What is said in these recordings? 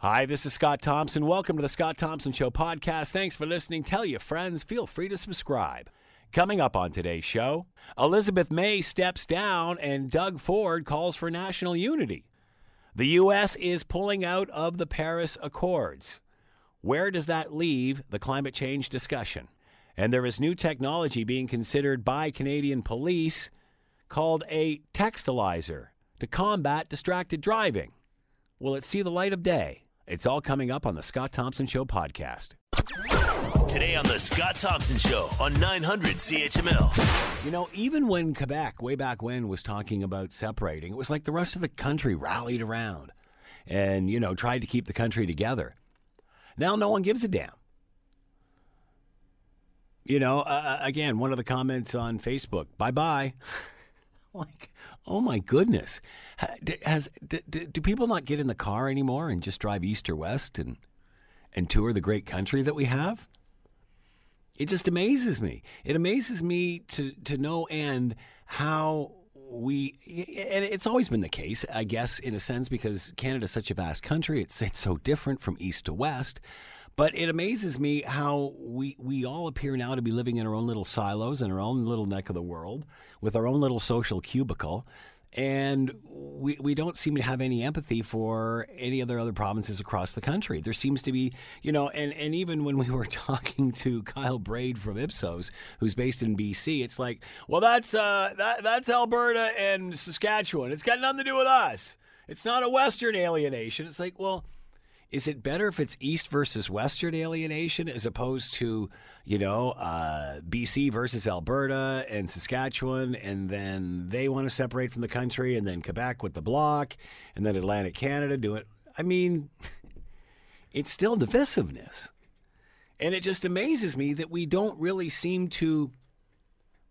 Hi, this is Scott Thompson. Welcome to the Scott Thompson Show podcast. Thanks for listening. Tell your friends. Feel free to subscribe. Coming up on today's show, Elizabeth May steps down and Doug Ford calls for national unity. The U.S. is pulling out of the Paris Accords. Where does that leave the climate change discussion? And there is new technology being considered by Canadian police called a textalyzer to combat distracted driving. Will it see the light of day? It's all coming up on the Scott Thompson Show podcast. Today on the Scott Thompson Show on 900 CHML. You know, even when Quebec, way back when, was talking about separating, it was like the rest of the country rallied around and, you know, tried to keep the country together. Now no one gives a damn. You know, uh, again, one of the comments on Facebook, bye bye. like, oh my goodness. Has, do, do people not get in the car anymore and just drive east or west and, and tour the great country that we have? It just amazes me. It amazes me to, to no end how we and it's always been the case, I guess, in a sense, because Canada's such a vast country. It's it's so different from east to west. But it amazes me how we we all appear now to be living in our own little silos in our own little neck of the world with our own little social cubicle and we, we don't seem to have any empathy for any other other provinces across the country. There seems to be, you know, and, and even when we were talking to Kyle Braid from Ipsos, who's based in BC, it's like, well, that's uh, that that's Alberta and Saskatchewan. It's got nothing to do with us. It's not a Western alienation. It's like, well, is it better if it's East versus Western alienation as opposed to, you know, uh, BC versus Alberta and Saskatchewan, and then they want to separate from the country, and then Quebec with the bloc, and then Atlantic Canada do it? I mean, it's still divisiveness. And it just amazes me that we don't really seem to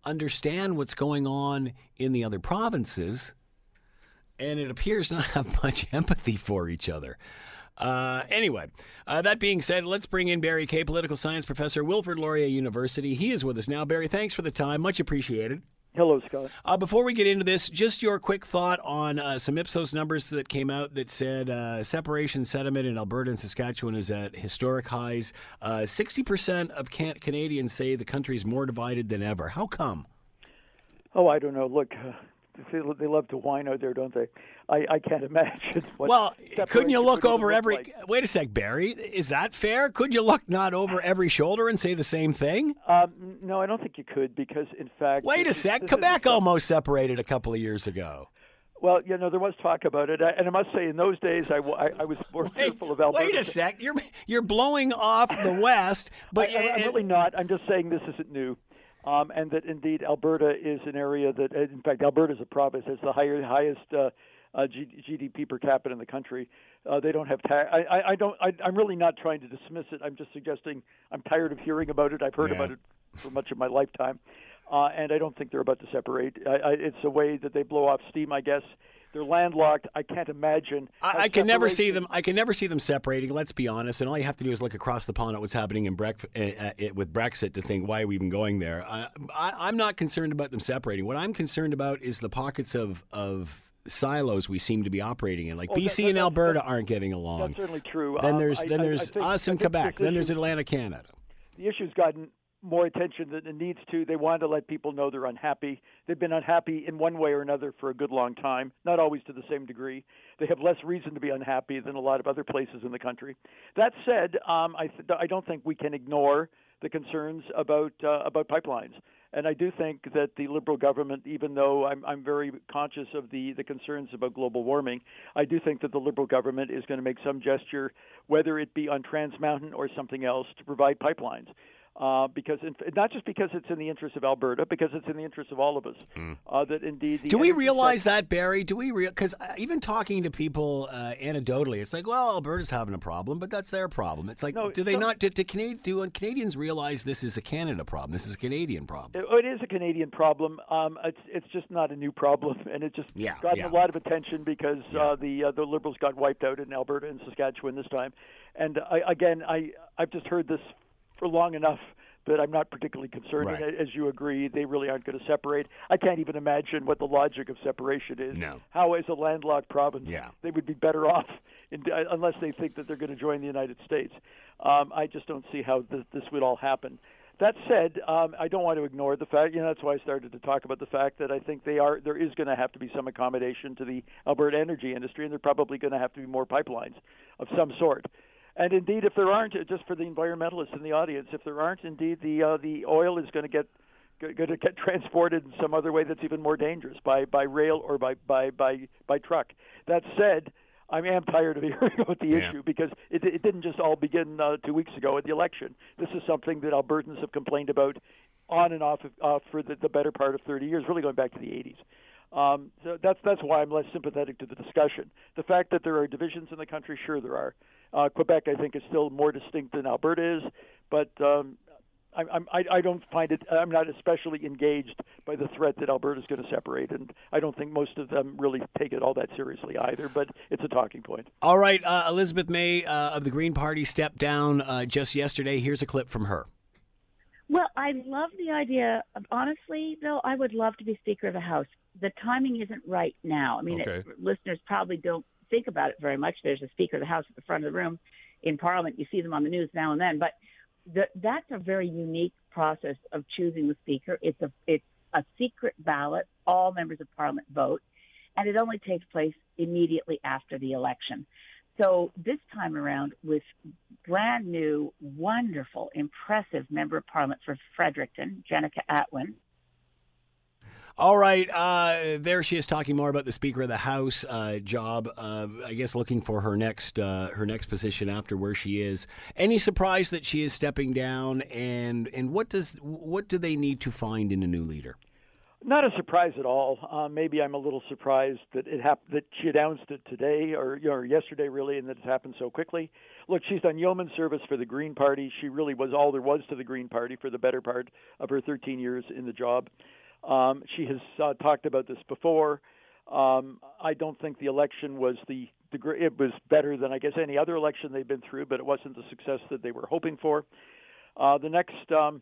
understand what's going on in the other provinces, and it appears not have much empathy for each other. Uh, anyway, uh, that being said, let's bring in Barry Kay, political science professor, Wilfrid Laurier University. He is with us now. Barry, thanks for the time. Much appreciated. Hello, Scott. Uh, before we get into this, just your quick thought on uh, some Ipsos numbers that came out that said uh, separation sentiment in Alberta and Saskatchewan is at historic highs. Uh, 60% of can- Canadians say the country is more divided than ever. How come? Oh, I don't know. Look, uh, they love to whine out there, don't they? I, I can't imagine. well, couldn't you look over every? Like. Wait a sec, Barry. Is that fair? Could you look not over every shoulder and say the same thing? Um, no, I don't think you could because, in fact, wait a sec. Quebec is, almost separated a couple of years ago. Well, you know, there was talk about it, and I must say, in those days, I, I, I was more wait, fearful of Alberta. Wait a sec, you're you're blowing off the West, but I, am really not. I'm just saying this isn't new um, and that indeed Alberta is an area that, in fact, Alberta is a province has the higher, highest uh, uh, G- GDP per capita in the country. Uh, they don't have tax. I, I, I don't. I, I'm really not trying to dismiss it. I'm just suggesting I'm tired of hearing about it. I've heard yeah. about it for much of my lifetime, uh, and I don't think they're about to separate. I, I, it's a way that they blow off steam, I guess. They're landlocked. I can't imagine. I, I can never see them. I can never see them separating. Let's be honest. And all you have to do is look across the pond at what's happening in Bre- uh, uh, with Brexit to think why are we even going there. I, I, am not concerned about them separating. What I'm concerned about is the pockets of of silos we seem to be operating in. Like well, BC that, and Alberta aren't getting along. That's certainly true. Then um, there's then I, there's think, us in Quebec. Then there's Atlantic Canada. The issue's gotten more attention than it needs to. They want to let people know they're unhappy. They've been unhappy in one way or another for a good long time, not always to the same degree. They have less reason to be unhappy than a lot of other places in the country. That said, um, I, th- I don't think we can ignore the concerns about uh, about pipelines. And I do think that the Liberal government, even though I'm, I'm very conscious of the, the concerns about global warming, I do think that the Liberal government is going to make some gesture, whether it be on Trans Mountain or something else, to provide pipelines uh, because in, not just because it's in the interest of Alberta, because it's in the interest of all of us. Mm. Uh, that indeed. Do we realize that, Barry? Do we real? Because uh, even talking to people uh, anecdotally, it's like, well, Alberta's having a problem, but that's their problem. It's like, no, do they so, not? Do, do, do Canadians realize this is a Canada problem? This is a Canadian problem. it, it is a Canadian problem. Um, it's it's just not a new problem, and it just yeah, gotten yeah. a lot of attention because yeah. uh, the uh, the Liberals got wiped out in Alberta and Saskatchewan this time. And I, again, I I've just heard this for long enough but I'm not particularly concerned. Right. As you agree, they really aren't going to separate. I can't even imagine what the logic of separation is. No. How, as a landlocked province, Yeah. they would be better off in, uh, unless they think that they're going to join the United States. Um, I just don't see how this, this would all happen. That said, um, I don't want to ignore the fact. You know, that's why I started to talk about the fact that I think they are. There is going to have to be some accommodation to the Alberta energy industry, and there are probably going to have to be more pipelines of some sort. And indeed, if there aren't, just for the environmentalists in the audience, if there aren't, indeed, the uh, the oil is going to get going to get transported in some other way that's even more dangerous by by rail or by by by by truck. That said, I am tired of hearing about the Yeah. issue because it, it didn't just all begin uh, two weeks ago at the election. This is something that Albertans have complained about on and off, off for the, the better part of 30 years, really going back to the 80s. Um, so that's that's why I'm less sympathetic to the discussion. The fact that there are divisions in the country, sure there are. Uh, Quebec, I think, is still more distinct than Alberta is, but um, I, I'm, I, I don't find it. I'm not especially engaged by the threat that Alberta is going to separate, and I don't think most of them really take it all that seriously either. But it's a talking point. All right, uh, Elizabeth May uh, of the Green Party stepped down uh, just yesterday. Here's a clip from her. Well, I love the idea. Of, honestly, though, I would love to be Speaker of the House. The timing isn't right now. I mean, Okay. it, listeners probably don't think about it very much. There's a Speaker of the House at the front of the room in Parliament. You see them on the news now and then, but the, that's a very unique process of choosing the Speaker. It's a it's a secret ballot. All members of Parliament vote, and it only takes place immediately after the election. So this time around, with brand new, wonderful, impressive member of parliament for Fredericton, Jenica Atwin. All right, uh, there she is talking more about the Speaker of the House uh, job. Uh, I guess looking for her next uh, her next position after where she is. Any surprise that she is stepping down, and and what does what do they need to find in a new leader? Not a surprise at all. Uh, maybe I'm a little surprised that it hap- that she announced it today or, or yesterday, really, and that it's happened so quickly. Look, she's done yeoman service for the Green Party. She really was all there was to the Green Party for the better part of her 13 years in the job. Um, she has uh, talked about this before. Um, I don't think the election was the, gr- it was better than I guess any other election they've been through, but it wasn't the success that they were hoping for. Uh, the next um,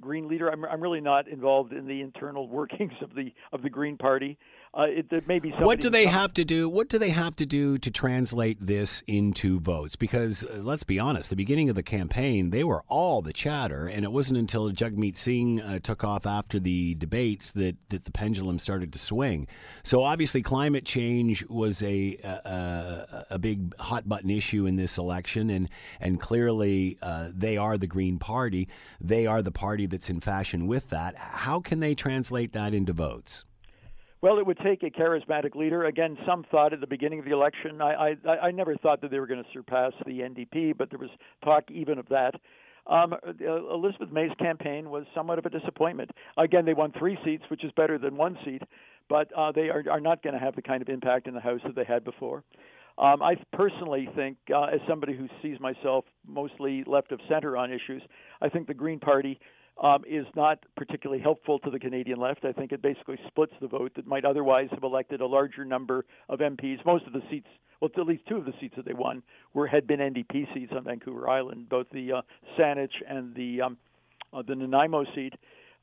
Green leader, I'm, I'm really not involved in the internal workings of the of the Green Party. Uh, it, there may be What do they comes- have to do? What do they have to do to translate this into votes? Because uh, let's be honest, the beginning of the campaign, they were all the chatter, and it wasn't until Jagmeet Singh uh, took off after the debates that, that the pendulum started to swing. So obviously, climate change was a a, a big hot button issue in this election, and and clearly uh, they are the Green Party. They are the party that's in fashion with that. How can they translate that into votes? Well, it would take a charismatic leader. Again, some thought at the beginning of the election. I I, I never thought that they were going to surpass the NDP, but there was talk even of that. Um, uh, Elizabeth May's campaign was somewhat of a disappointment. Again, they won three seats, which is better than one seat, but uh, they are, are not going to have the kind of impact in the House that they had before. Um, I personally think, uh, as somebody who sees myself mostly left of center on issues, I think the Green Party um, is not particularly helpful to the Canadian left. I think it basically splits the vote that might otherwise have elected a larger number of MPs. Most of the seats, well, at least two of the seats that they won, were had been NDP seats on Vancouver Island, both the uh, Saanich and the um, uh, the Nanaimo seat.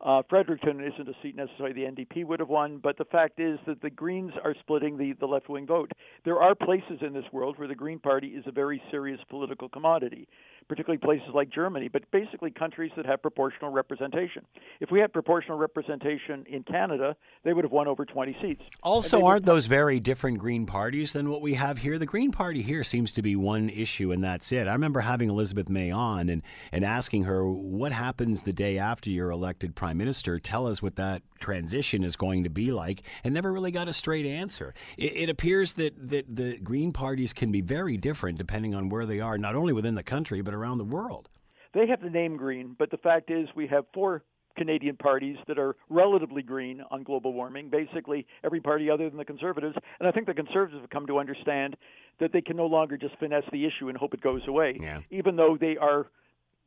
Uh, Fredericton isn't a seat necessarily the NDP would have won, but the fact is that the Greens are splitting the, the left wing vote. There are places in this world where the Green Party is a very serious political commodity, particularly places like Germany, but basically countries that have proportional representation. If we had proportional representation in Canada, they would have won over 20 seats. Also, And they would- aren't those very different Green parties than what we have here? The Green Party here seems to be one issue, and that's it. I remember having Elizabeth May on and, and asking her, what happens the day after you're elected prime minister? Tell us what that transition is going to be like, and never really got a straight answer. It, it appears that, that the Green parties can be very different depending on where they are, not only within the country, but around the world. They have the name green, but the fact is we have four Canadian parties that are relatively green on global warming, basically every party other than the Conservatives. And I think the Conservatives have come to understand that they can no longer just finesse the issue and hope it goes away, Yeah. even though they are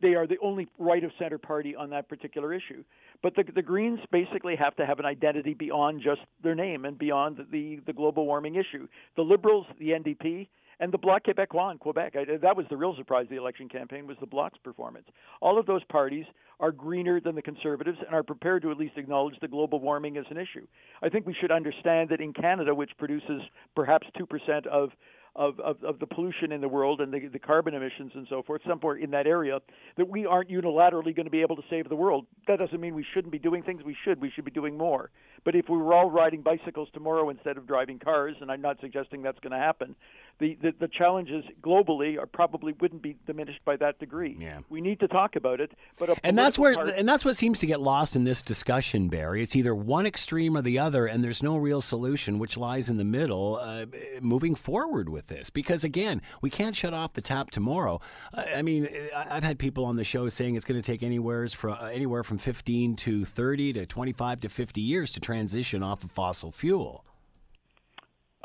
they are the only right of center party on that particular issue. But the the Greens basically have to have an identity beyond just their name and beyond the the global warming issue. The Liberals, the NDP, and the Bloc Québécois in Quebec. I, that was the real surprise of the election campaign was the Bloc's performance. All of those parties are greener than the Conservatives and are prepared to at least acknowledge that global warming is an issue. I think we should understand that in Canada, which produces perhaps 2% of of, of, of the pollution in the world and the, the carbon emissions and so forth, somewhere in that area, that we aren't unilaterally going to be able to save the world. That doesn't mean we shouldn't be doing things. We should. We should be doing more. But if we were all riding bicycles tomorrow instead of driving cars, and I'm not suggesting that's going to happen, the, the, the challenges globally are probably wouldn't be diminished by that degree. Yeah. We need to talk about it, but and that's where part- and that's what seems to get lost in this discussion, Barry. It's either one extreme or the other, and there's no real solution, which lies in the middle. Uh, moving forward with this, because again, we can't shut off the tap tomorrow. I, I mean, I've had people on the show saying it's going to take anywhere from anywhere from 15 to 30 to 25 to 50 years to transition off of fossil fuel.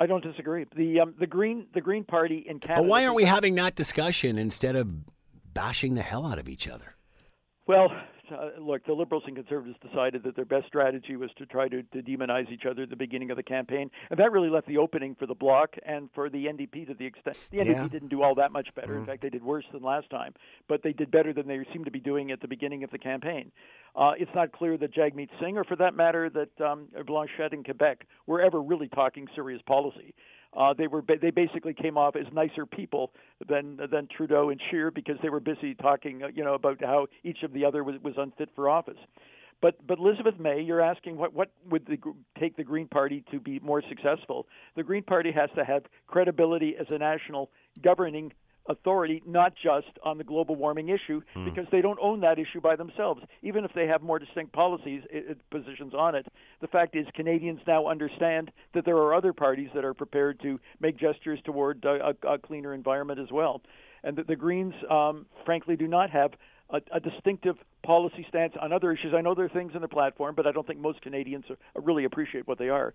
I don't disagree. The um, the Green the Green Party in Canada. But why aren't we having that discussion instead of bashing the hell out of each other? Well, uh, look, the Liberals and Conservatives decided that their best strategy was to try to, to demonize each other at the beginning of the campaign, and that really left the opening for the Bloc and for the NDP to the extent the NDP Yeah. didn't do all that much better. In fact, they did worse than last time, but they did better than they seemed to be doing at the beginning of the campaign. Uh, it's not clear that Jagmeet Singh, or for that matter, that um, Blanchet in Quebec, were ever really talking serious policy. Uh, they were they basically came off as nicer people than than Trudeau and Scheer because they were busy talking, uh, you know, about how each of the other was, was unfit for office. But but Elizabeth May, you're asking what what would the, take the Green Party to be more successful? The Green Party has to have credibility as a national governing authority, not just on the global warming issue, because they don't own that issue by themselves. Even if they have more distinct policies, i i positions on it, the fact is Canadians now understand that there are other parties that are prepared to make gestures toward uh, a, a cleaner environment as well, and that the Greens, um, frankly, do not have a, a distinctive policy stance on other issues. I know there are things in the platform, but I don't think most Canadians are, really appreciate what they are.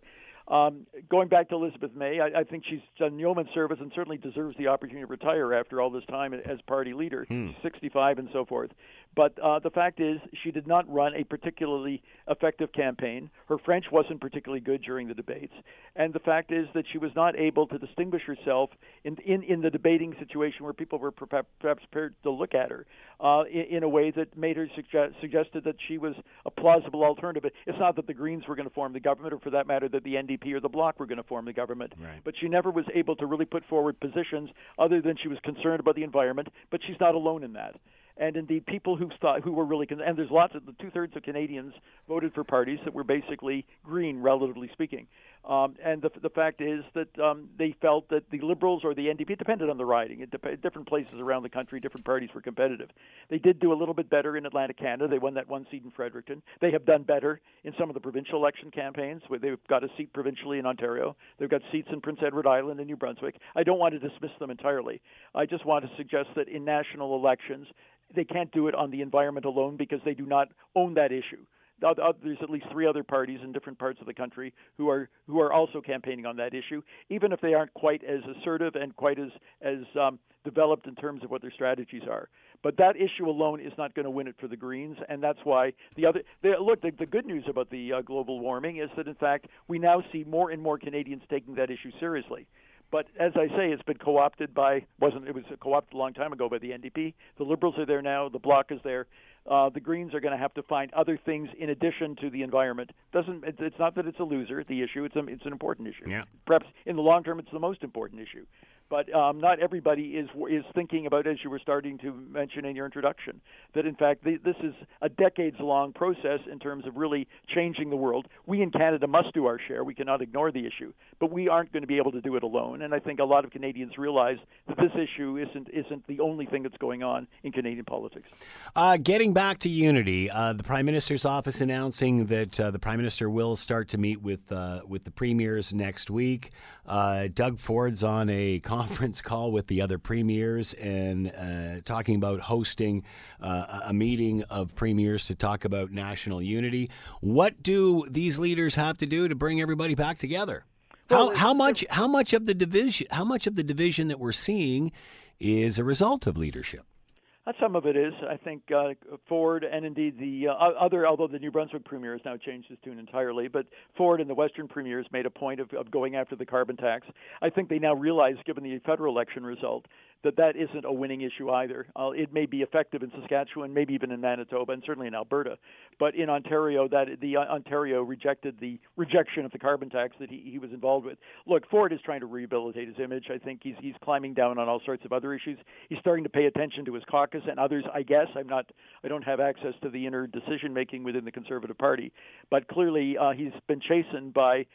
Um, going back to Elizabeth May, I, I think she's done yeoman service and certainly deserves the opportunity to retire after all this time as party leader, 65 and so forth. But uh, the fact is, she did not run a particularly effective campaign. Her French wasn't particularly good during the debates, and the fact is that she was not able to distinguish herself in in, in the debating situation where people were perhaps prepared to look at her uh, in, in a way that made her suggest, suggested that she was a plausible alternative. It's not that the Greens were going to form the government, or for that matter, that the NDP or the Bloc were going to form the government. Right. But she never was able to really put forward positions other than she was concerned about the environment. But she's not alone in that. And indeed, people who thought who were really con- and there's lots of the two thirds of Canadians voted for parties that were basically green, relatively speaking. Um, and the the fact is that um, they felt that the Liberals or the NDP it depended on the riding. It dep- different places around the country, different parties were competitive. They did do a little bit better in Atlantic Canada. They won that one seat in Fredericton. They have done better in some of the provincial election campaigns, where they've got a seat provincially in Ontario. They've got seats in Prince Edward Island and New Brunswick. I don't want to dismiss them entirely. I just want to suggest that in national elections, they can't do it on the environment alone because they do not own that issue. There's at least three other parties in different parts of the country who are who are also campaigning on that issue, even if they aren't quite as assertive and quite as as um, developed in terms of what their strategies are. But that issue alone is not going to win it for the Greens, and that's why the other the, look. The, the good news about the uh, global warming is that in fact we now see more and more Canadians taking that issue seriously. But as I say, it's been co-opted by wasn't it was co-opted a long time ago by the NDP. The Liberals are there now. The Bloc is there. Uh, the Greens are going to have to find other things in addition to the environment. Doesn't it's, it's not that it's a loser. The issue it's a, it's an important issue. Yeah. Perhaps in the long term, it's the most important issue. But um, not everybody is is thinking about, as you were starting to mention in your introduction, that in fact the, this is a decades-long process in terms of really changing the world. We in Canada must do our share. We cannot ignore the issue, but we aren't going to be able to do it alone. And I think a lot of Canadians realize that this issue isn't isn't the only thing that's going on in Canadian politics. Uh, getting back to unity, uh, the Prime Minister's office announcing that uh, the Prime Minister will start to meet with uh, with the premiers next week. Uh, Doug Ford's on a conference call with the other premiers and uh, talking about hosting uh, a meeting of premiers to talk about national unity. What do these leaders have to do to bring everybody back together? How, Well, how much how much of the division how much of the division that we're seeing is a result of leadership? Some of it is. I think uh, Ford and indeed the uh, other, although the New Brunswick premier has now changed his tune entirely, but Ford and the Western premiers made a point of, of going after the carbon tax. I think they now realize, given the federal election result, that that isn't a winning issue either. Uh, it may be effective in Saskatchewan, maybe even in Manitoba, and certainly in Alberta, but in Ontario, that the uh, Ontario rejected the rejection of the carbon tax that he, he was involved with. Look, Ford is trying to rehabilitate his image. I think he's he's climbing down on all sorts of other issues. He's starting to pay attention to his caucus and others. I guess I'm not. I don't have access to the inner decision making within the Conservative Party, but clearly uh, he's been chastened by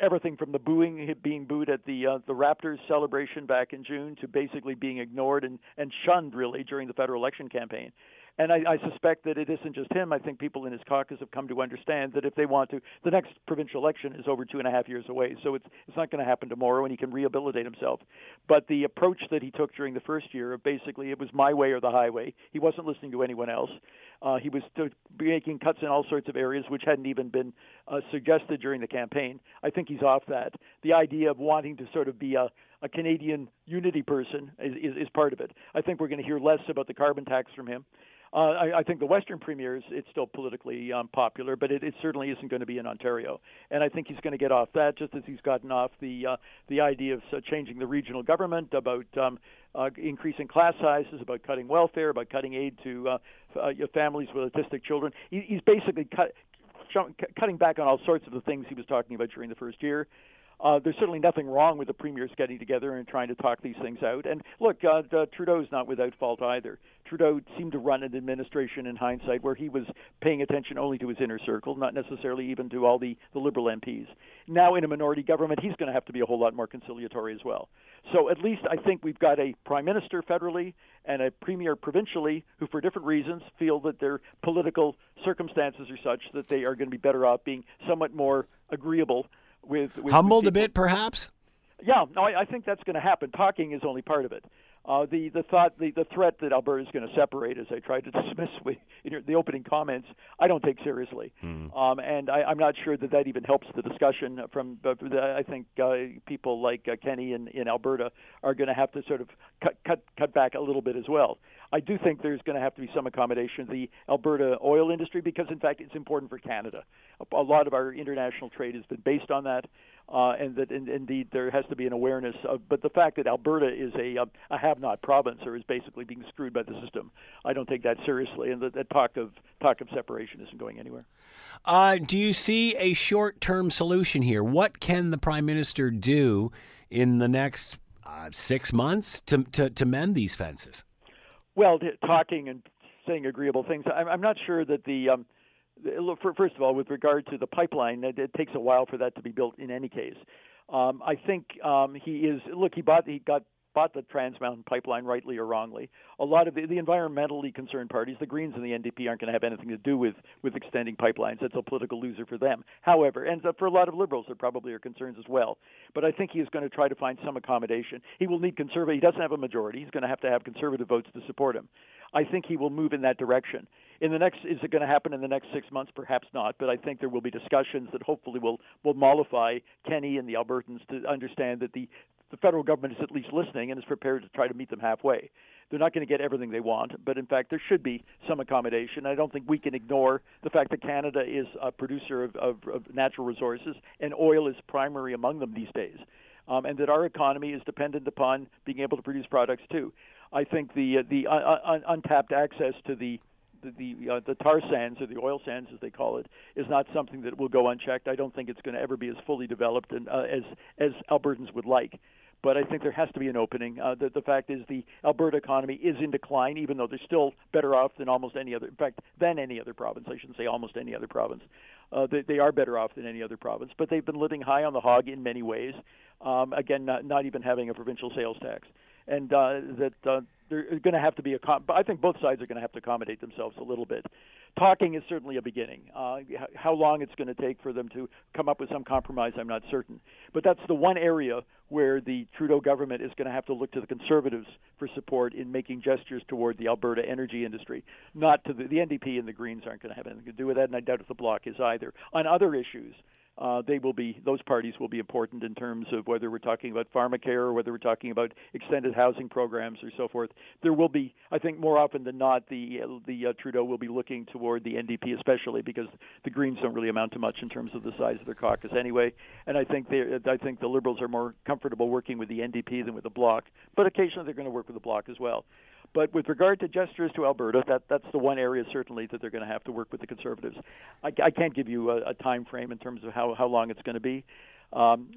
everything from the booing, being booed at the uh, the Raptors celebration back in June, to basically being ignored and and shunned really during the federal election campaign. And I, I suspect that it isn't just him. I think people in his caucus have come to understand that if they want to, the next provincial election is over two and a half years away, so it's it's not going to happen tomorrow, and he can rehabilitate himself. But the approach that he took during the first year of basically it was my way or the highway. He wasn't listening to anyone else. Uh, he was making cuts in all sorts of areas which hadn't even been uh, suggested during the campaign. I think he's off that. The idea of wanting to sort of be a, a Canadian unity person is, is, is part of it. I think we're going to hear less about the carbon tax from him. Uh, I, I think the Western premiers, it's still politically um, popular, but it, it certainly isn't going to be in Ontario. And I think he's going to get off that, just as he's gotten off the uh, the idea of uh, changing the regional government, about um, uh, increasing class sizes, about cutting welfare, about cutting aid to uh, uh, families with autistic children. He, he's basically cut, cutting back on all sorts of the things he was talking about during the first year. Uh, there's certainly nothing wrong with the premiers getting together and trying to talk these things out. And look, uh, uh, Trudeau's not without fault either. Trudeau seemed to run an administration in hindsight where he was paying attention only to his inner circle, not necessarily even to all the, the Liberal MPs. Now, in a minority government, he's going to have to be a whole lot more conciliatory as well. So, at least I think we've got a prime minister federally and a premier provincially who, for different reasons, feel that their political circumstances are such that they are going to be better off being somewhat more agreeable with, with humbled a bit, perhaps. Yeah, no, I, I think that's going to happen. Talking is only part of it. Uh, the the thought the, the threat that Alberta is going to separate, as I tried to dismiss with, in your, the opening comments, I don't take seriously, mm. um, and I, I'm not sure that that even helps the discussion. From uh, the, I think uh, people like uh, Kenney in, in Alberta are going to have to sort of cut cut cut back a little bit as well. I do think there's going to have to be some accommodation of the Alberta oil industry because, in fact, it's important for Canada. A, a lot of our international trade has been based on that, uh, and that in, indeed there has to be an awareness of. But the fact that Alberta is a, a, a have-not province or is basically being screwed by the system, I don't take that seriously, and the, the talk of talk of separation isn't going anywhere. Uh, do you see a short-term solution here? What can the prime minister do in the next uh, six months to, to to mend these fences? Well, talking and saying agreeable things. I'm, I'm not sure that the um, first of all, with regard to the pipeline, it, it, takes a while for that to be built in any case. Um, I think um, he is. Look, he bought. He got bought the Trans Mountain Pipeline, rightly or wrongly. A lot of the, the environmentally concerned parties, the Greens and the NDP, aren't going to have anything to do with with extending pipelines. That's a political loser for them. However, and for a lot of Liberals, there probably are concerns as well. But I think he is going to try to find some accommodation. He will need conservative. He doesn't have a majority. He's going to have to have conservative votes to support him. I think he will move in that direction. In the next, is it going to happen in the next six months? Perhaps not, but I think there will be discussions that hopefully will will mollify Kenney and the Albertans to understand that the the federal government is at least listening and is prepared to try to meet them halfway. They're not going to get everything they want, but in fact, there should be some accommodation. I don't think we can ignore the fact that Canada is a producer of, of, of natural resources, and oil is primary among them these days, um, and that our economy is dependent upon being able to produce products too. I think the uh, the uh, un- untapped access to the the the, uh, the tar sands or the oil sands as they call it is not something that will go unchecked. I don't think it's going to ever be as fully developed and uh, as as Albertans would like but I think there has to be an opening. Uh, the, the fact is the Alberta economy is in decline, even though they're still better off than almost any other. In fact, than any other province. I shouldn't say almost any other province. Uh, they, they are better off than any other province, but they've been living high on the hog in many ways. Um, again, not, not even having a provincial sales tax, and uh, that uh, they're going to have to be a. I think both sides are going to have to accommodate themselves a little bit. Talking is certainly a beginning. Uh, how long it's going to take for them to come up with some compromise, I'm not certain. But that's the one area where the Trudeau government is going to have to look to the Conservatives for support in making gestures toward the Alberta energy industry. Not to the, the NDP and the Greens aren't going to have anything to do with that, and I doubt if the Bloc is either. On other issues, uh, they will be those parties will be important in terms of whether we're talking about pharmacare or whether we're talking about extended housing programs or so forth. There will be, I think, more often than not, the the uh, Trudeau will be looking toward the NDP, especially because the Greens don't really amount to much in terms of the size of their caucus anyway. And I think they, I think the Liberals are more comfortable working with the NDP than with the Bloc, but occasionally they're going to work with the Bloc as well. But with regard to gestures to Alberta, that that's the one area certainly that they're going to have to work with the Conservatives. I, I can't give you a, a time frame in terms of how how long it's going to be. Um,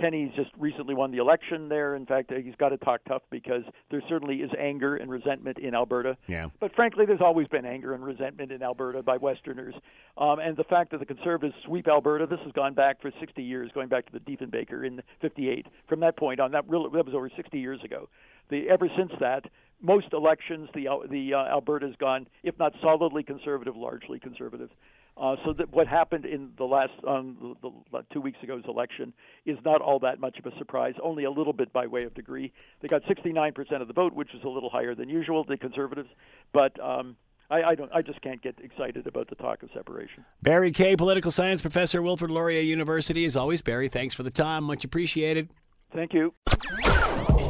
Kenney's just recently won the election there. In fact, he's got to talk tough because there certainly is anger and resentment in Alberta. Yeah. But frankly, there's always been anger and resentment in Alberta by Westerners. Um, and the fact that the Conservatives sweep Alberta, this has gone back for 60 years, going back to the Diefenbaker in '58. From that point on, that really that was over 60 years ago. The ever since that, most elections, the the uh, Alberta's gone, if not solidly conservative, largely conservative. Uh, so that what happened in the last um, the, the, two weeks ago's election is not all that much of a surprise. Only a little bit by way of degree. They got 69% of the vote, which is a little higher than usual. The Conservatives, but. Um, I, I, don't. I just can't get excited about the talk of separation. Barry Kay, political science professor, Wilfrid Laurier University. As always, Barry, thanks for the time. Much appreciated. Thank you.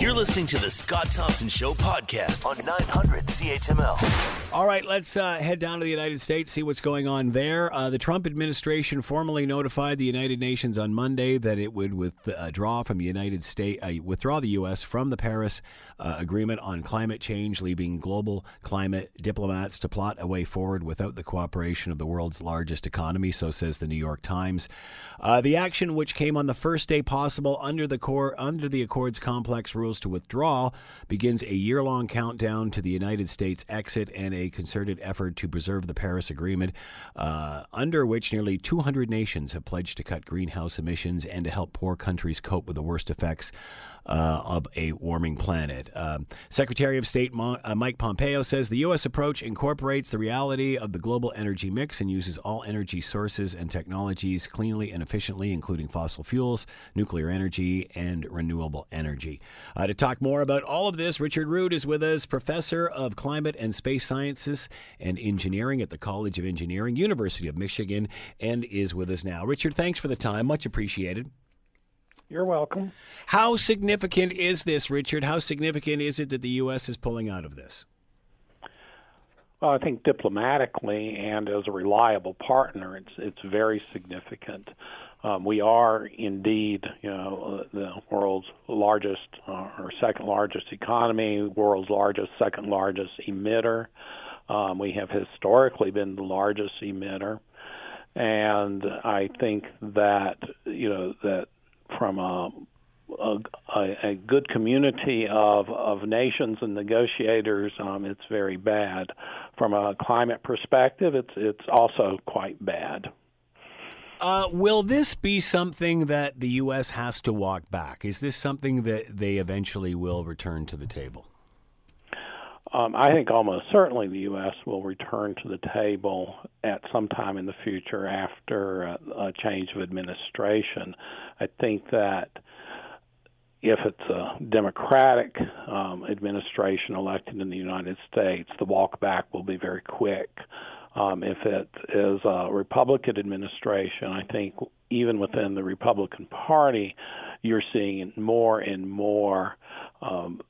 You're listening to the Scott Thompson Show podcast on 900 CHML. All right, let's uh, head down to the United States, see what's going on there. Uh, the Trump administration formally notified the United Nations on Monday that it would withdraw from the United States, uh, withdraw the U.S. from the Paris uh, Agreement on climate change, leaving global climate diplomats to plot a way forward without the cooperation of the world's largest economy. So says the New York Times. Uh, the action, which came on the first day possible under the core under the Accord's complex rules to withdraw, begins a year-long countdown to the United States exit and a concerted effort to preserve the Paris Agreement, uh, under which nearly 200 nations have pledged to cut greenhouse emissions and to help poor countries cope with the worst effects uh, of a warming planet. Um, Secretary of State Mo- uh, Mike Pompeo says the U.S. approach incorporates the reality of the global energy mix and uses all energy sources and technologies cleanly and efficiently, including fossil fuels, nuclear energy, and renewable energy. Uh, to talk more about all of this, Richard Rood is with us, professor of climate and space sciences and engineering at the College of Engineering, University of Michigan, and is with us now. Richard, thanks for the time. Much appreciated. You're welcome. How significant is this, Richard? How significant is it that the U.S. is pulling out of this? Well, I think diplomatically and as a reliable partner, it's it's very significant. Um, we are indeed, you know, the world's largest uh, or second largest economy, world's largest, second largest emitter. Um, we have historically been the largest emitter, and I think that you know that from a a, a, good community of, of nations and negotiators, um, it's very bad. From a climate perspective, it's it's also quite bad. Uh, will this be something that the U.S. has to walk back? Is this something that they eventually will return to the table? Um, I think almost certainly the U.S. will return to the table at some time in the future after a, a change of administration. I think that if it's a Democratic um, administration elected in the United States, the walk back will be very quick. Um, if it is a Republican administration, I think even within the Republican Party, you're seeing more and more um,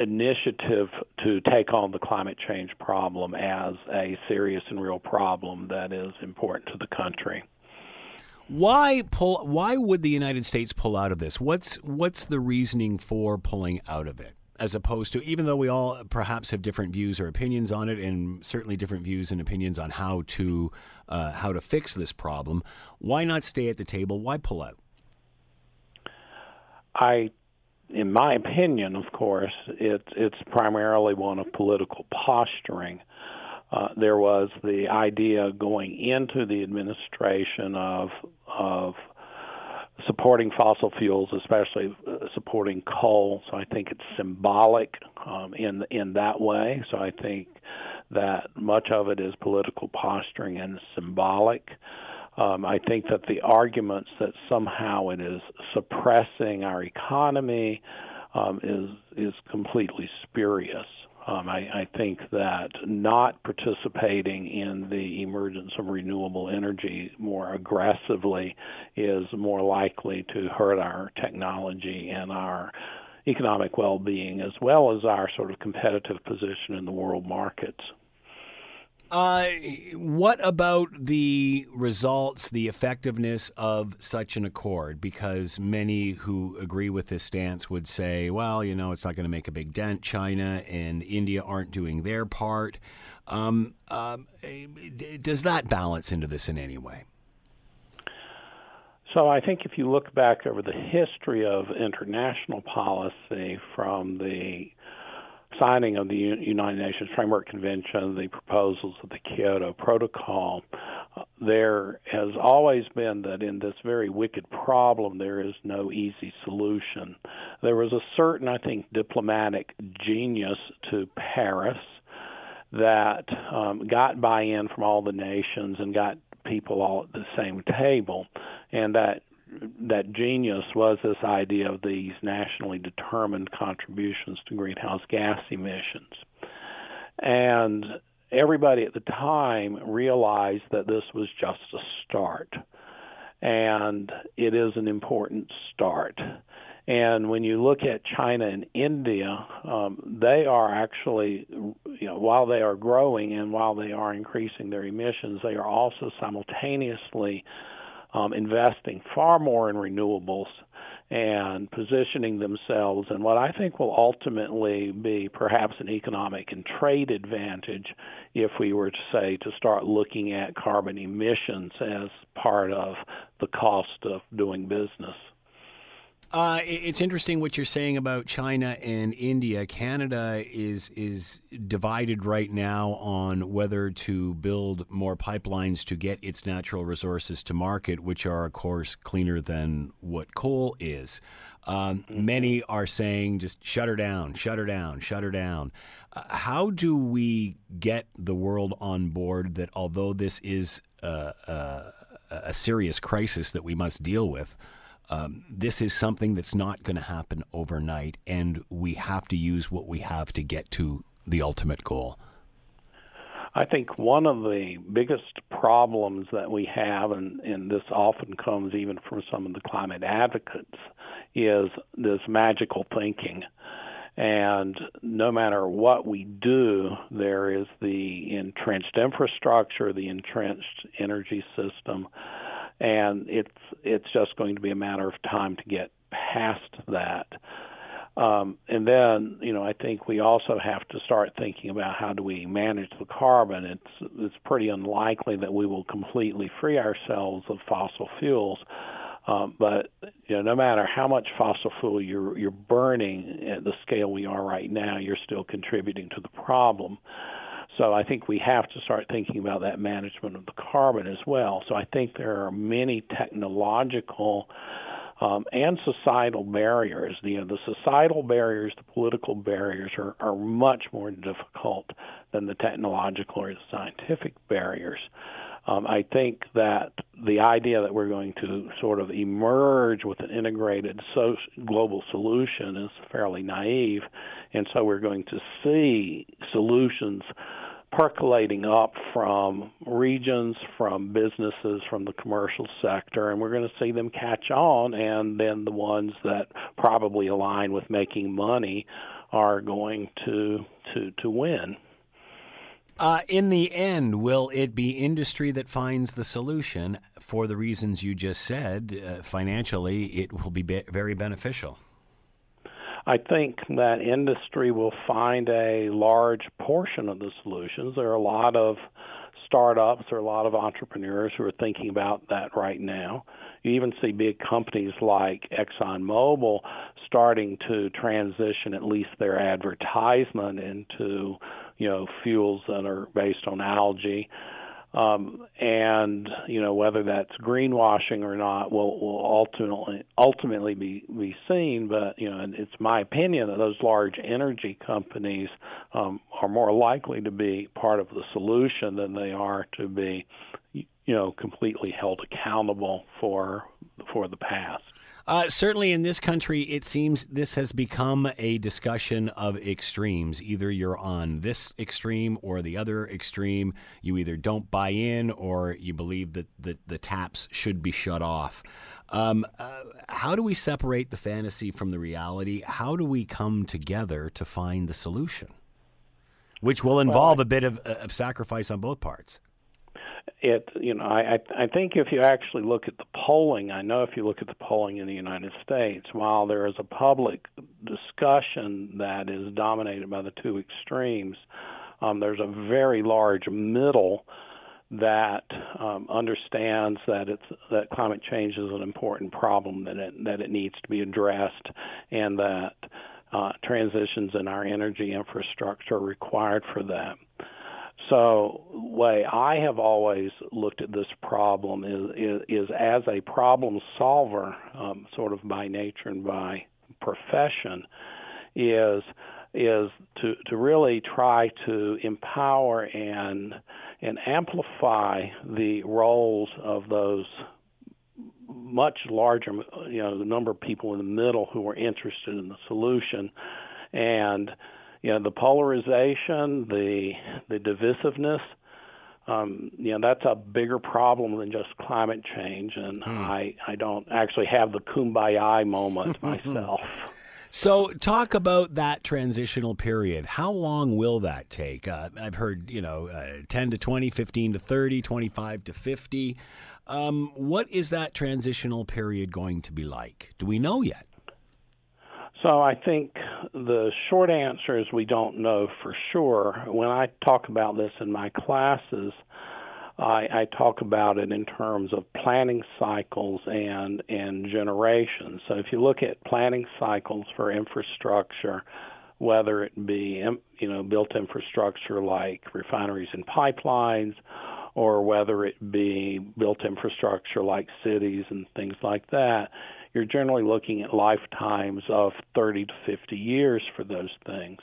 initiative to take on the climate change problem as a serious and real problem that is important to the country. Why pull? Why would the United States pull out of this? What's what's the reasoning for pulling out of it? As opposed to, even though we all perhaps have different views or opinions on it, and certainly different views and opinions on how to uh, how to fix this problem, why not stay at the table? Why pull out? I in my opinion, of course, it's it's primarily one of political posturing. Uh, there was the idea going into the administration of of supporting fossil fuels, especially uh, supporting coal. So I think it's symbolic um, in in that way. So I think that much of it is political posturing and symbolic. Um, I think that the arguments that somehow it is suppressing our economy um, is is completely spurious. Um, I, I think that not participating in the emergence of renewable energy more aggressively is more likely to hurt our technology and our economic well being, as well as our sort of competitive position in the world markets. Uh, what about the results, the effectiveness of such an accord? Because many who agree with this stance would say, well, you know, it's not going to make a big dent. China and India aren't doing their part. Um, um, does that balance into this in any way? So I think if you look back over the history of international policy from the signing of the United Nations Framework Convention, the proposals of the Kyoto Protocol, uh, there has always been that in this very wicked problem, there is no easy solution. There was a certain, I think, diplomatic genius to Paris that um, got buy in from all the nations and got people all at the same table. And that that genius was this idea of these nationally determined contributions to greenhouse gas emissions. And everybody at the time realized that this was just a start. And it is an important start. And when you look at China and India, um, they are actually, you know, while they are growing and while they are increasing their emissions, they are also simultaneously um, investing far more in renewables and positioning themselves in what I think will ultimately be perhaps an economic and trade advantage if we were to say to start looking at carbon emissions as part of the cost of doing business. Uh, it's interesting what you're saying about China and India. Canada is is divided right now on whether to build more pipelines to get its natural resources to market, which are, of course, cleaner than what coal is. Um. Many are saying just shut her down, shut her down, shut her down. Uh, how do we get the world on board that although this is a, a, a serious crisis that we must deal with, um, this is something that's not going to happen overnight, and we have to use what we have to get to the ultimate goal. I think one of the biggest problems that we have, and, and this often comes even from some of the climate advocates, is this magical thinking. And no matter what we do, there is the entrenched infrastructure, the entrenched energy system, and it's it's just going to be a matter of time to get past that. Um, and then, you know, I think we also have to start thinking about how do we manage the carbon. It's it's pretty unlikely that we will completely free ourselves of fossil fuels. Um, but you know, no matter how much fossil fuel you're you're burning at the scale we are right now, you're still contributing to the problem. So I think we have to start thinking about that management of the carbon as well. So I think there are many technological um, and societal barriers. You know, the societal barriers, the political barriers are, are much more difficult than the technological or the scientific barriers. Um, I think that the idea that we're going to sort of emerge with an integrated so- global solution is fairly naive, and so we're going to see solutions percolating up from regions, from businesses, from the commercial sector, and we're going to see them catch on, and then the ones that probably align with making money are going to to to win. Uh, in the end, will it be industry that finds the solution for the reasons you just said? Uh, financially, it will be, be very beneficial. I think that industry will find a large portion of the solutions. There are a lot of startups, there are a lot of entrepreneurs who are thinking about that right now. You even see big companies like ExxonMobil starting to transition at least their advertisement into, you know, fuels that are based on algae. Um, and you know whether that's greenwashing or not will will ultimately ultimately be be seen. But you know, it's my opinion that those large energy companies um, are more likely to be part of the solution than they are to be, you know, completely held accountable for for the past. Uh, certainly in this country, it seems this has become a discussion of extremes. Either you're on this extreme or the other extreme. You either don't buy in or you believe that the, the taps should be shut off. Um, uh, how do we separate the fantasy from the reality? How do we come together to find the solution? Which will involve well, a bit of, of sacrifice on both parts it you know I I think if you actually look at the polling, I know if you look at the polling in the United States, while there is a public discussion that is dominated by the two extremes, um, there's a very large middle that um, understands that it's that climate change is an important problem that it that it needs to be addressed, and that uh, transitions in our energy infrastructure are required for that. So, way I have always looked at this problem is is, is as a problem solver, um, sort of by nature and by profession, is is to to really try to empower and and amplify the roles of those much larger you know the number of people in the middle who are interested in the solution and you know the polarization, the the divisiveness. Um, you know that's a bigger problem than just climate change, and hmm. I I don't actually have the kumbaya moment myself. So, talk about that transitional period. How long will that take? Uh, I've heard, you know, uh, 10 to 20, 15 to 30, 25 to 50. Um, what is that transitional period going to be like? Do we know yet? So I think the short answer is we don't know for sure. When I talk about this in my classes, I, I talk about it in terms of planning cycles and and generations. So if you look at planning cycles for infrastructure, whether it be you know built infrastructure like refineries and pipelines, or whether it be built infrastructure like cities and things like that, you're generally looking at lifetimes of 30 to 50 years for those things.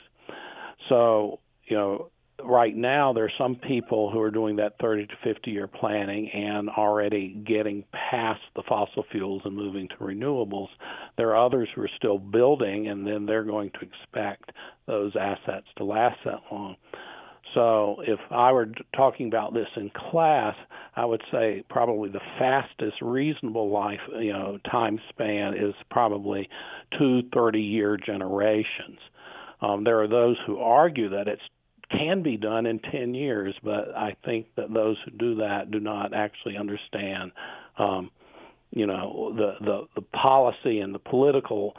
So, you know, right now there are some people who are doing that 30 to 50 year planning and already getting past the fossil fuels and moving to renewables. There are others who are still building and then they're going to expect those assets to last that long. So if I were talking about this in class, I would say probably the fastest reasonable life, you know, time span is probably two 30-year generations. Um, there are those who argue that it can be done in 10 years, but I think that those who do that do not actually understand, um, you know, the, the the policy and the political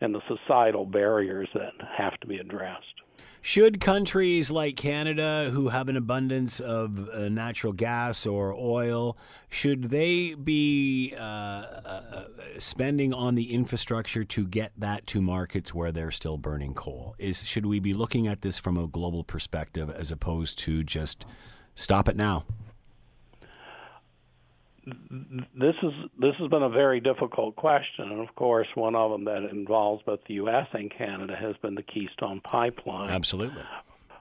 and the societal barriers that have to be addressed. Should countries like Canada, who have an abundance of uh, natural gas or oil, should they be uh, uh, spending on the infrastructure to get that to markets where they're still burning coal? Is should we be looking at this from a global perspective as opposed to just stop it now? This is this has been a very difficult question, and of course, one of them that involves both the U.S. and Canada has been the Keystone Pipeline. Absolutely,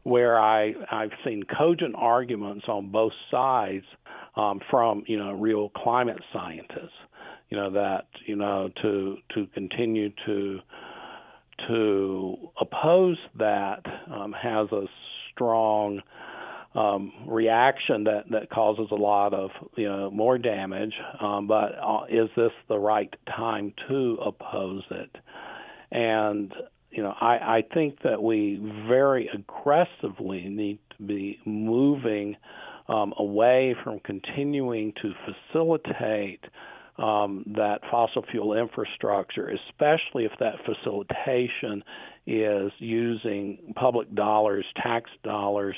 where I I've seen cogent arguments on both sides um, from you know real climate scientists. You know that you know to to continue to to oppose that um, has a strong um, reaction that that causes a lot of you know more damage. Um, but uh, is this the right time to oppose it? And you know, I, I think that we very aggressively need to be moving um, away from continuing to facilitate um, that fossil fuel infrastructure, especially if that facilitation is using public dollars, tax dollars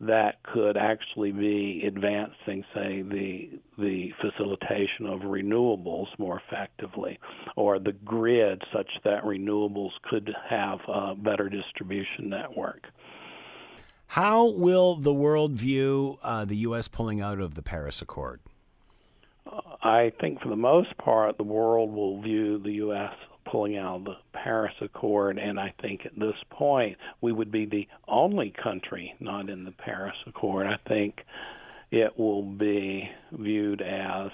that could actually be advancing, say, the the facilitation of renewables more effectively, or the grid, such that renewables could have a better distribution network. How will the world view uh, the U.S. pulling out of the Paris Accord? I think for the most part, the world will view the U.S. pulling out of the Paris Accord, and I think at this point we would be the only country not in the Paris Accord. I think it will be viewed as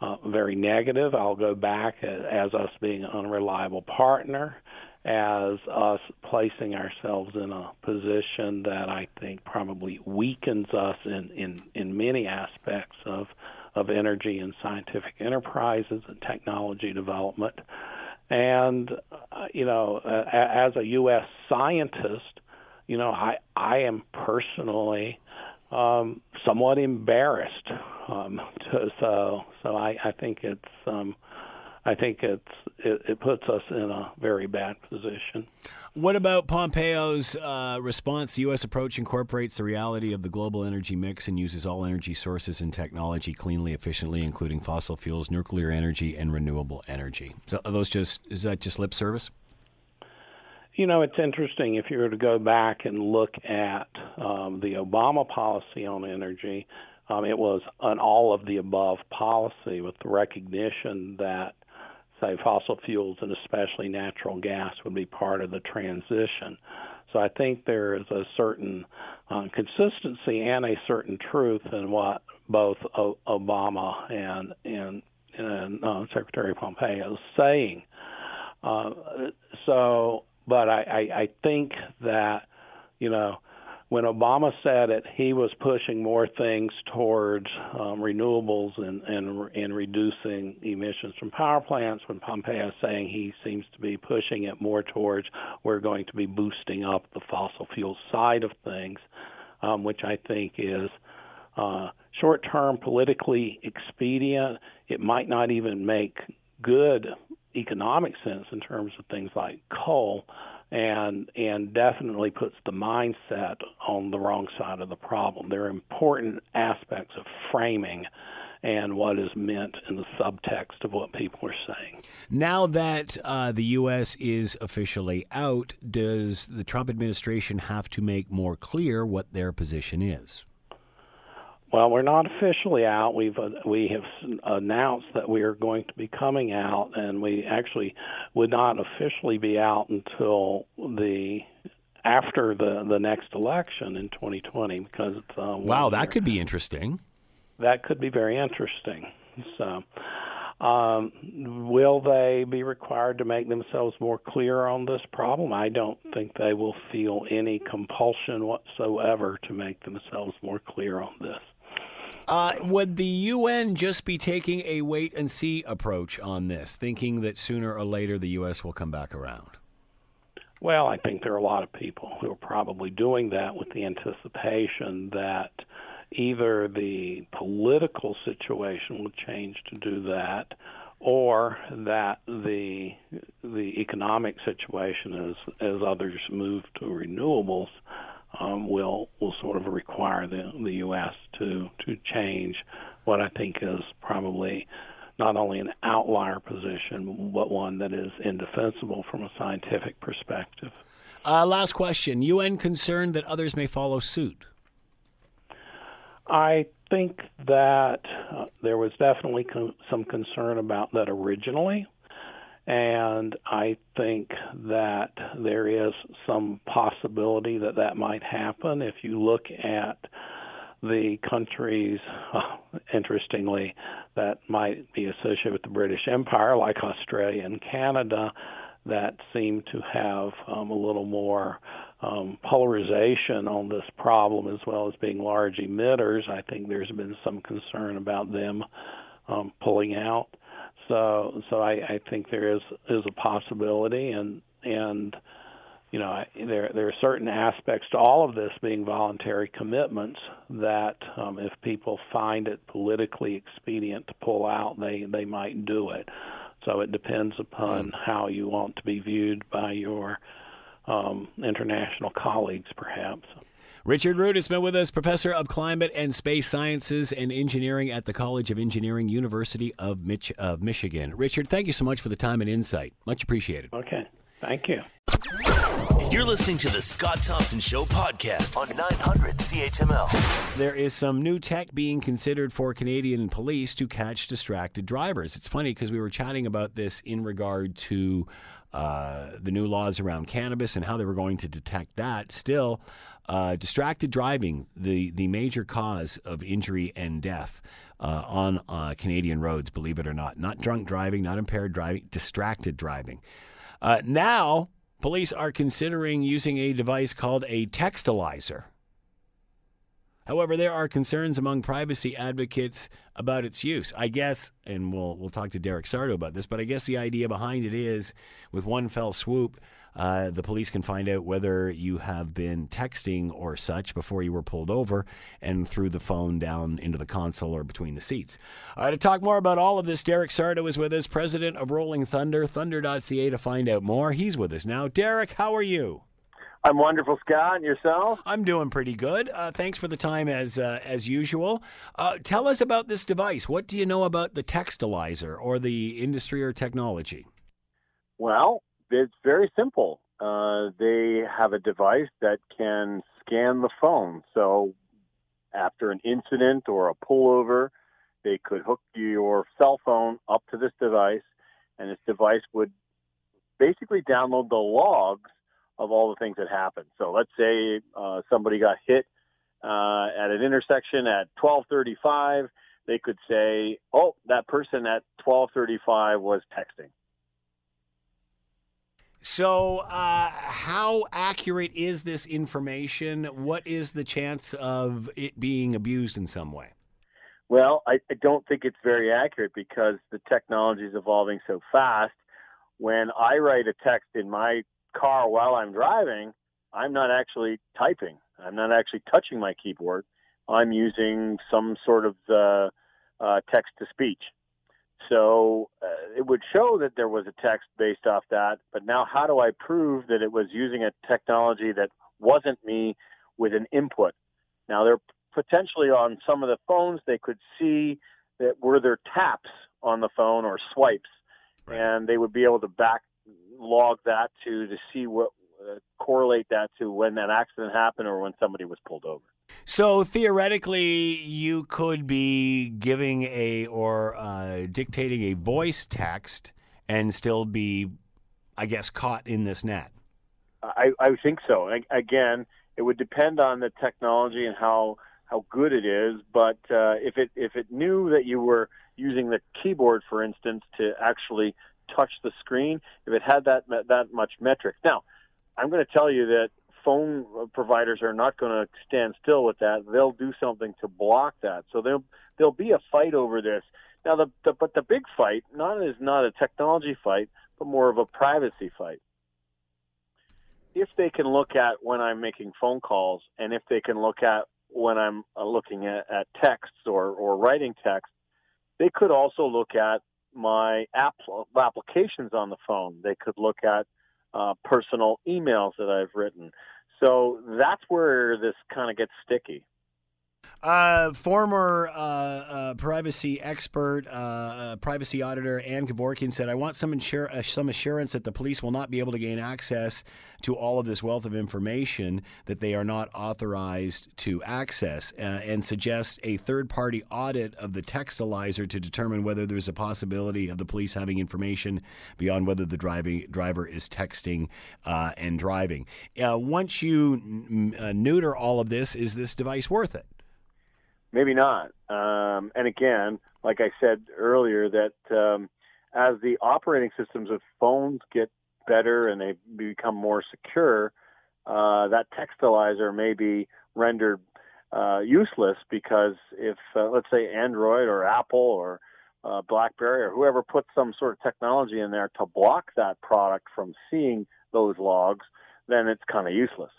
uh, very negative. I'll go back as, as us being an unreliable partner, as us placing ourselves in a position that I think probably weakens us in, in, in many aspects of, of energy and scientific enterprises and technology development. And, uh, you know, uh, as a U.S. scientist, you know, I, I am personally um, somewhat embarrassed. Um, to, so, so I, I think it's, um, I think it's it, it, puts us in a very bad position. What about Pompeo's uh, response? The U.S. approach incorporates the reality of the global energy mix and uses all energy sources and technology cleanly, efficiently, including fossil fuels, nuclear energy, and renewable energy. So, are those just is that just lip service? You know, it's interesting if you were to go back and look at um, the Obama policy on energy. Um, it was an all of the above policy with the recognition that say fossil fuels and especially natural gas would be part of the transition. So I think there is a certain uh, consistency and a certain truth in what both o- Obama and and, and uh, Secretary Pompeo is saying. Uh, so, but I, I, I think that you know when Obama said it, he was pushing more things towards um, renewables and, and and reducing emissions from power plants. When Pompeo is saying he seems to be pushing it more towards we're going to be boosting up the fossil fuel side of things, um, which I think is uh, short-term politically expedient. It might not even make good economic sense in terms of things like coal and and definitely puts the mindset on the wrong side of the problem. There are important aspects of framing and what is meant in the subtext of what people are saying. Now that uh, the U.S. is officially out, does the Trump administration have to make more clear what their position is? Well, we're not officially out. We've uh, we have announced that we are going to be coming out, and we actually would not officially be out until the after the the next election in 2020 because it's uh, wow, that could be interesting. That could be very interesting. So. Um, will they be required to make themselves more clear on this problem? I don't think they will feel any compulsion whatsoever to make themselves more clear on this. Uh, would the UN just be taking a wait and see approach on this, thinking that sooner or later the U.S. will come back around? Well, I think there are a lot of people who are probably doing that with the anticipation that either the political situation will change to do that or that the the economic situation as as others move to renewables um, will will sort of require the the U.S. to to change what I think is probably not only an outlier position, but one that is indefensible from a scientific perspective. Uh, last question: UN concerned that others may follow suit. I think that uh, there was definitely con- some concern about that originally. And I think that there is some possibility that that might happen. If you look at the countries, uh, interestingly, that might be associated with the British Empire, like Australia and Canada, that seem to have um, a little more um, polarization on this problem, as well as being large emitters. I think there's been some concern about them um, pulling out. So so I, I think there is is a possibility, and and you know there there are certain aspects to all of this being voluntary commitments that um, if people find it politically expedient to pull out, they they might do it. So it depends upon mm. how you want to be viewed by your um, international colleagues, perhaps. Richard Rood has been with us, professor of climate and space sciences and engineering at the College of Engineering, University of, Mich- of Michigan. Richard, thank you so much for the time and insight. Much appreciated. Okay, thank you. You're listening to the Scott Thompson Show podcast on 900 CHML. There is some new tech being considered for Canadian police to catch distracted drivers. It's funny because we were chatting about this in regard to uh, the new laws around cannabis and how they were going to detect that. Still, uh, distracted driving, the, the major cause of injury and death. uh, on uh, Canadian roads, believe it or not. Not drunk driving, not impaired driving, distracted driving. Uh, now, police are considering using a device called a textalyzer. However, there are concerns among privacy advocates about its use. I guess, and we'll we'll talk to Derek Sardo about this, but I guess the idea behind it is, with one fell swoop, uh, the police can find out whether you have been texting or such before you were pulled over and threw the phone down into the console or between the seats. All right, to talk more about all of this, Derek Sardo is with us, president of Rolling Thunder, thunder.ca to find out more. He's with us now. Derek, how are you? I'm wonderful, Scott. And yourself? I'm doing pretty good. Uh, thanks for the time as uh, as usual. Uh, tell us about this device. What do you know about the textalyzer or the industry or technology? Well, it's very simple. Uh, they have a device that can scan the phone. So after an incident or a pullover, they could hook your cell phone up to this device, and this device would basically download the logs of all the things that happened. So let's say uh, somebody got hit uh, at an intersection at 12:35. They could say, "Oh, that person at 12:35 was texting." So, uh, how accurate is this information? What is the chance of it being abused in some way? Well, I, I don't think it's very accurate because the technology is evolving so fast. When I write a text in my car while I'm driving, I'm not actually typing. I'm not actually touching my keyboard. I'm using some sort of uh, uh, text to speech. So uh, it would show that there was a text based off that. But now, how do I prove that it was using a technology that wasn't me with an input? Now, they're potentially on some of the phones, they could see that were there taps on the phone or swipes, right. and they would be able to back log that to to see what uh, correlate that to when that accident happened or when somebody was pulled over. So theoretically, you could be giving a or uh, dictating a voice text and still be, I guess, caught in this net. I, I think so. I, again, it would depend on the technology and how how good it is. But uh, if it if it knew that you were using the keyboard, for instance, to actually touch the screen, if it had that that much metric. Now, I'm going to tell you that phone providers are not going to stand still with that. They'll do something to block that. So there'll there'll be a fight over this. Now, the, the but the big fight not is not a technology fight, but more of a privacy fight. If they can look at when I'm making phone calls, and if they can look at when I'm uh, looking at, at texts or, or writing text, they could also look at my app applications on the phone. They could look at uh, personal emails that I've written. So that's where this kind of gets sticky. Uh, former uh, uh, privacy expert, uh, uh, privacy auditor Ann Cavoukian said, "I want some insur- uh, some assurance that the police will not be able to gain access to all of this wealth of information that they are not authorized to access, and suggest a third-party audit of the textalyzer to determine whether there's a possibility of the police having information beyond whether the driving driver is texting and driving. once you n- neuter all of this, is this device worth it?" Maybe not. Um, and again, like I said earlier, that um, as the operating systems of phones get better and they become more secure, uh, that textalyzer may be rendered uh, useless because if, uh, let's say, Android or Apple or uh, BlackBerry or whoever puts some sort of technology in there to block that product from seeing those logs, then it's kind of useless.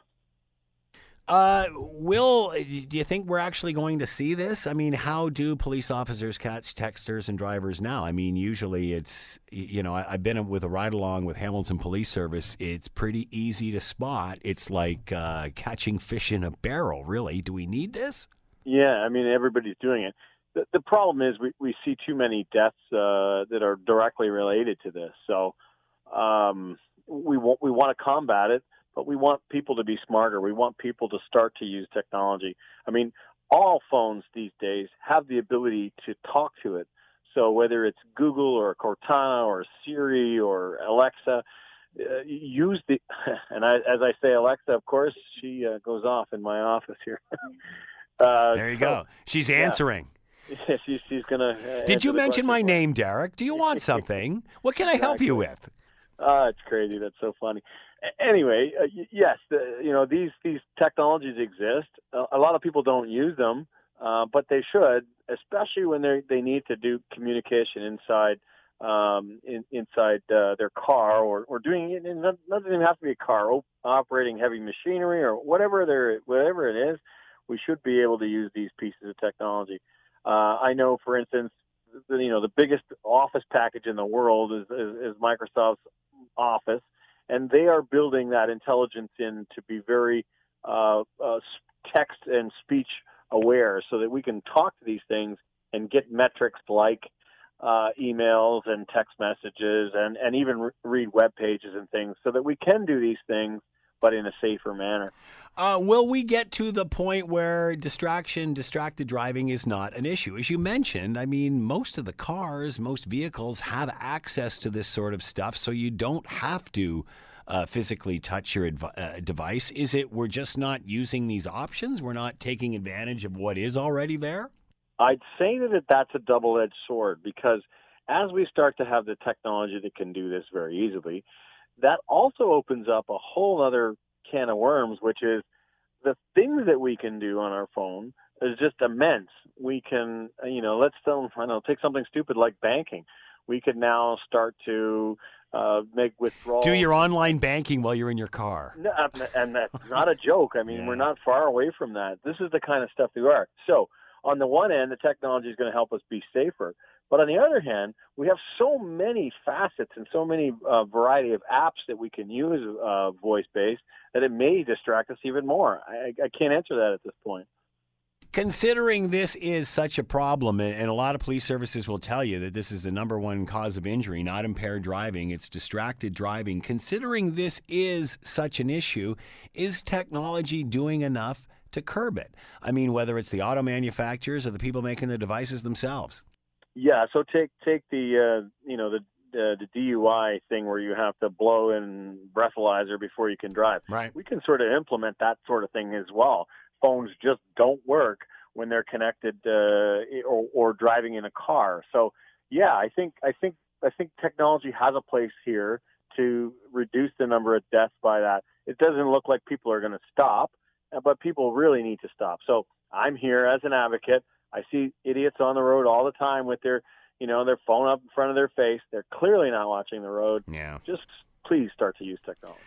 Uh, Will, do you think we're actually going to see this? I mean, how do police officers catch texters and drivers now? I mean, usually it's, you know, I, have been with a ride along with Hamilton Police Service. It's pretty easy to spot. It's like uh, catching fish in a barrel, really. Do we need this? Yeah, I mean, everybody's doing it. The, the problem is we, we see too many deaths uh, that are directly related to this. So um, we, want, we want to combat it but we want people to be smarter. We want people to start to use technology. I mean, all phones these days have the ability to talk to it. So whether it's Google or Cortana or Siri or Alexa, uh, use the and I, as I say Alexa, of course, she uh, goes off in my office here. uh, there you so, go. She's answering. Yeah. she's, she's gonna. Uh, Did you mention my name, Derek? Do you want something? what can I help you with? Ah, it's crazy. That's so funny. Anyway, uh, yes, the, you know these these technologies exist. Uh, a lot of people don't use them, uh, but they should, especially when they they need to do communication inside um, in, inside uh, their car or or doing it. And it doesn't even have to be a car, op- operating heavy machinery or whatever there whatever it is. We should be able to use these pieces of technology. Uh, I know, for instance, the, you know the biggest office package in the world is, is, is Microsoft's Office, and they are building that intelligence in to be very uh, uh, text and speech aware, so that we can talk to these things and get metrics like uh, emails and text messages, and and even re- read web pages and things, so that we can do these things, but in a safer manner. Uh, will we get to the point where distraction, distracted driving is not an issue? As you mentioned, I mean, most of the cars, most vehicles have access to this sort of stuff, so you don't have to uh, physically touch your adv- uh, device. Is it we're just not using these options? We're not taking advantage of what is already there? I'd say that that's a double-edged sword because as we start to have the technology that can do this very easily, that also opens up a whole other can of worms, which is the things that we can do on our phone is just immense. We can, you know, let's still, I don't know, take something stupid like banking. We could now start to uh, make withdrawals. Do your online banking while you're in your car. No, and that's not a joke. I mean, Yeah. we're not far away from that. This is the kind of stuff we are. So, on the one end, the technology is going to help us be safer. But on the other hand, we have so many facets and so many uh, variety of apps that we can use uh, voice based that it may distract us even more. I, I can't answer that at this point. Considering this is such a problem, and and a lot of police services will tell you that this is the number one cause of injury, not impaired driving, it's distracted driving. Considering this is such an issue, is technology doing enough to curb it? I mean, whether it's the auto manufacturers or the people making the devices themselves. Yeah. So take take the uh, you know the uh, the DUI thing where you have to blow in breathalyzer before you can drive. Right. we can sort of implement that sort of thing as well. Phones just don't work when they're connected uh, or, or driving in a car. So, yeah, I think I think I think technology has a place here to reduce the number of deaths by that. It doesn't look like people are going to stop, but people really need to stop. So, I'm here as an advocate. I see idiots on the road all the time with their, you know, their phone up in front of their face. They're clearly not watching the road. Yeah. Just please start to use technology.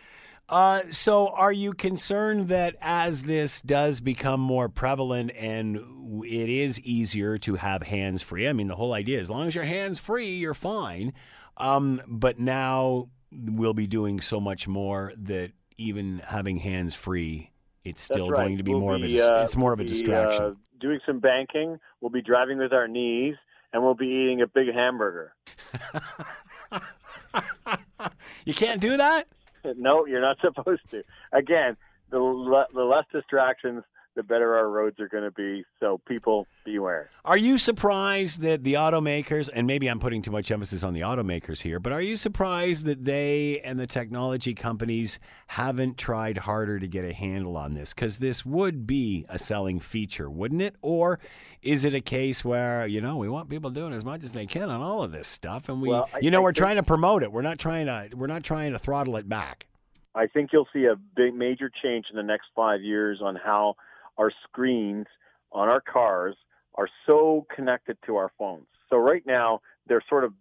Uh, so, are you concerned that as this does become more prevalent and it is easier to have hands free? I mean, the whole idea, is as long as your hands free, you're fine. Um, but now we'll be doing so much more that even having hands free, it's still right. going to be We'll more of a be, uh, it's more of a we'll be, distraction. uh, doing some banking. We'll be driving with our knees, and we'll be eating a big hamburger. you can't do that. no, you're not supposed to. Again, the le- the less distractions, the better our roads are going to be. So people beware. Are you surprised that the automakers, and maybe I'm putting too much emphasis on the automakers here, but are you surprised that they and the technology companies haven't tried harder to get a handle on this? Because this would be a selling feature, wouldn't it? Or is it a case where, you know, we want people doing as much as they can on all of this stuff and we Well, I- you know, I we're trying to promote it. We're not trying to we're not trying to throttle it back. I think you'll see a big major change in the next five years on how our screens on our cars are so connected to our phones. So right now they're sort of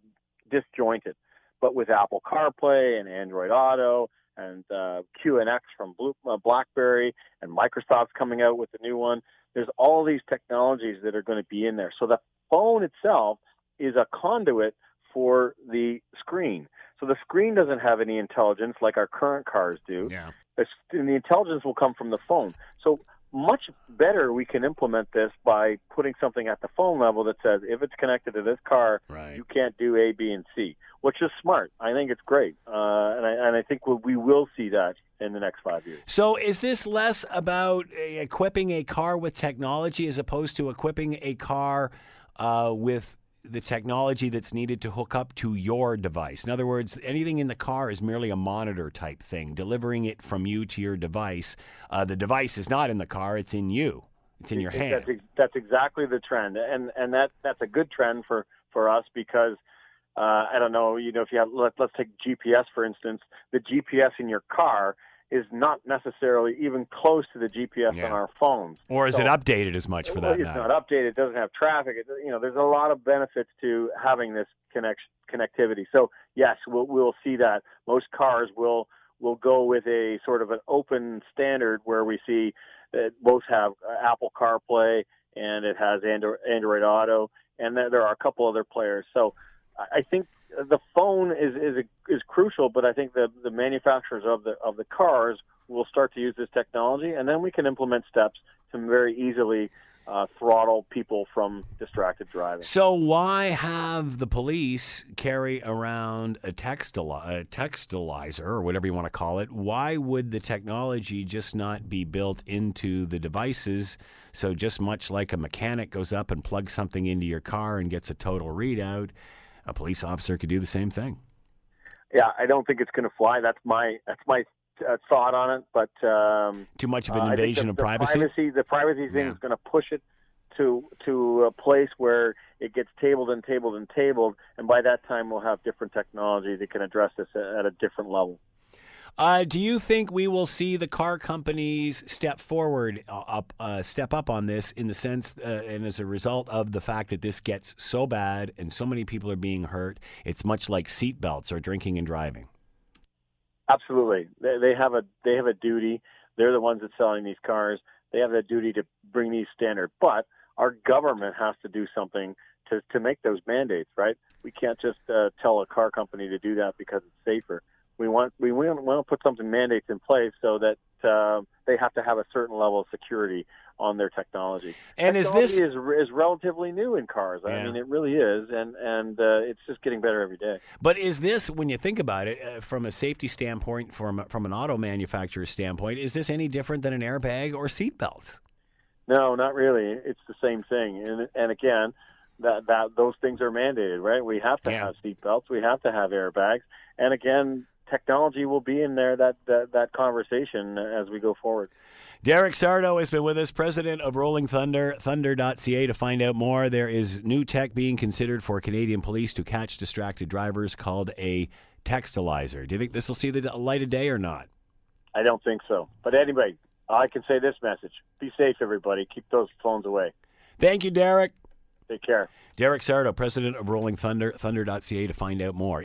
disjointed, but with Apple CarPlay and Android Auto and uh, QNX from Blue, uh, BlackBerry and Microsoft's coming out with a new one, there's all these technologies that are going to be in there. So the phone itself is a conduit for the screen. So the screen doesn't have any intelligence like our current cars do. Yeah. And the intelligence will come from the phone. So much better we can implement this by putting something at the phone level that says if it's connected to this car, Right. you can't do A, B, and C, which is smart. I think it's great, uh, and I and I think we, we will see that in the next five years. So is this less about uh, equipping a car with technology as opposed to equipping a car uh, with the technology that's needed to hook up to your device? In other words, anything in the car is merely a monitor type thing, delivering it from you to your device. Uh, the device is not in the car; it's in you. It's in your hand. Ex- that's exactly the trend, and and that that's a good trend for for us because uh, I don't know, you know, if you have let, let's take GPS for instance, the GPS in your car is not necessarily even close to the GPS Yeah. on our phones. or is it updated as much for that it's matter? not updated. It doesn't have traffic. It, you know, there's a lot of benefits to having this connection connectivity. So yes, we'll we'll see that most cars will will go with a sort of an open standard where we see that both have uh, Apple CarPlay and it has Android, Android Auto, and there are a couple other players. So I think the phone is is is crucial, but I think the the manufacturers of the of the cars will start to use this technology, and then we can implement steps to very easily uh, throttle people from distracted driving. So why have the police carry around a, textili- a textalyzer or whatever you want to call it? Why would the technology just not be built into the devices? So just much like a mechanic goes up and plugs something into your car and gets a total readout, a police officer could do the same thing. Yeah, I don't think it's going to fly. That's my that's my uh, thought on it. But um, Too much of an uh, invasion the, of the privacy. privacy, the privacy thing Yeah. is going to push it to to a place where it gets tabled and tabled and tabled, and by that time we'll have different technology that can address this at a different level. Uh, do you think we will see the car companies step forward, uh, up, uh, step up on this in the sense, uh, and as a result of the fact that this gets so bad and so many people are being hurt, it's much like seatbelts or drinking and driving. Absolutely, they, they have a they have a duty. They're the ones that selling these cars. They have the duty to bring these standards, but our government has to do something to to make those mandates. Right? We can't just uh, tell a car company to do that because it's safer. We want we want, want to put something mandates in place so that uh, they have to have a certain level of security on their technology. And is this is is relatively new in cars? Yeah. I mean, it really is, and and uh, it's just getting better every day. But is this, when you think about it, uh, from a safety standpoint, from from an auto manufacturer's standpoint, is this any different than an airbag or seatbelts? No, not really. It's the same thing. And and again, that that those things are mandated, right? We have to Yeah. have seatbelts. We have to have airbags. And again, technology will be in there that that, that conversation as we go forward. Derek Sardo has been with us, president of Rolling Thunder, thunder.ca. To find out more, there is new tech being considered for Canadian police to catch distracted drivers called a textalyzer. Do you think this will see the light of day or not? I don't think so. But anyway, I can say this message: Be safe, everybody. Keep those phones away. Thank you, Derek. Take care. Derek Sardo, president of Rolling Thunder, thunder.ca. To find out more.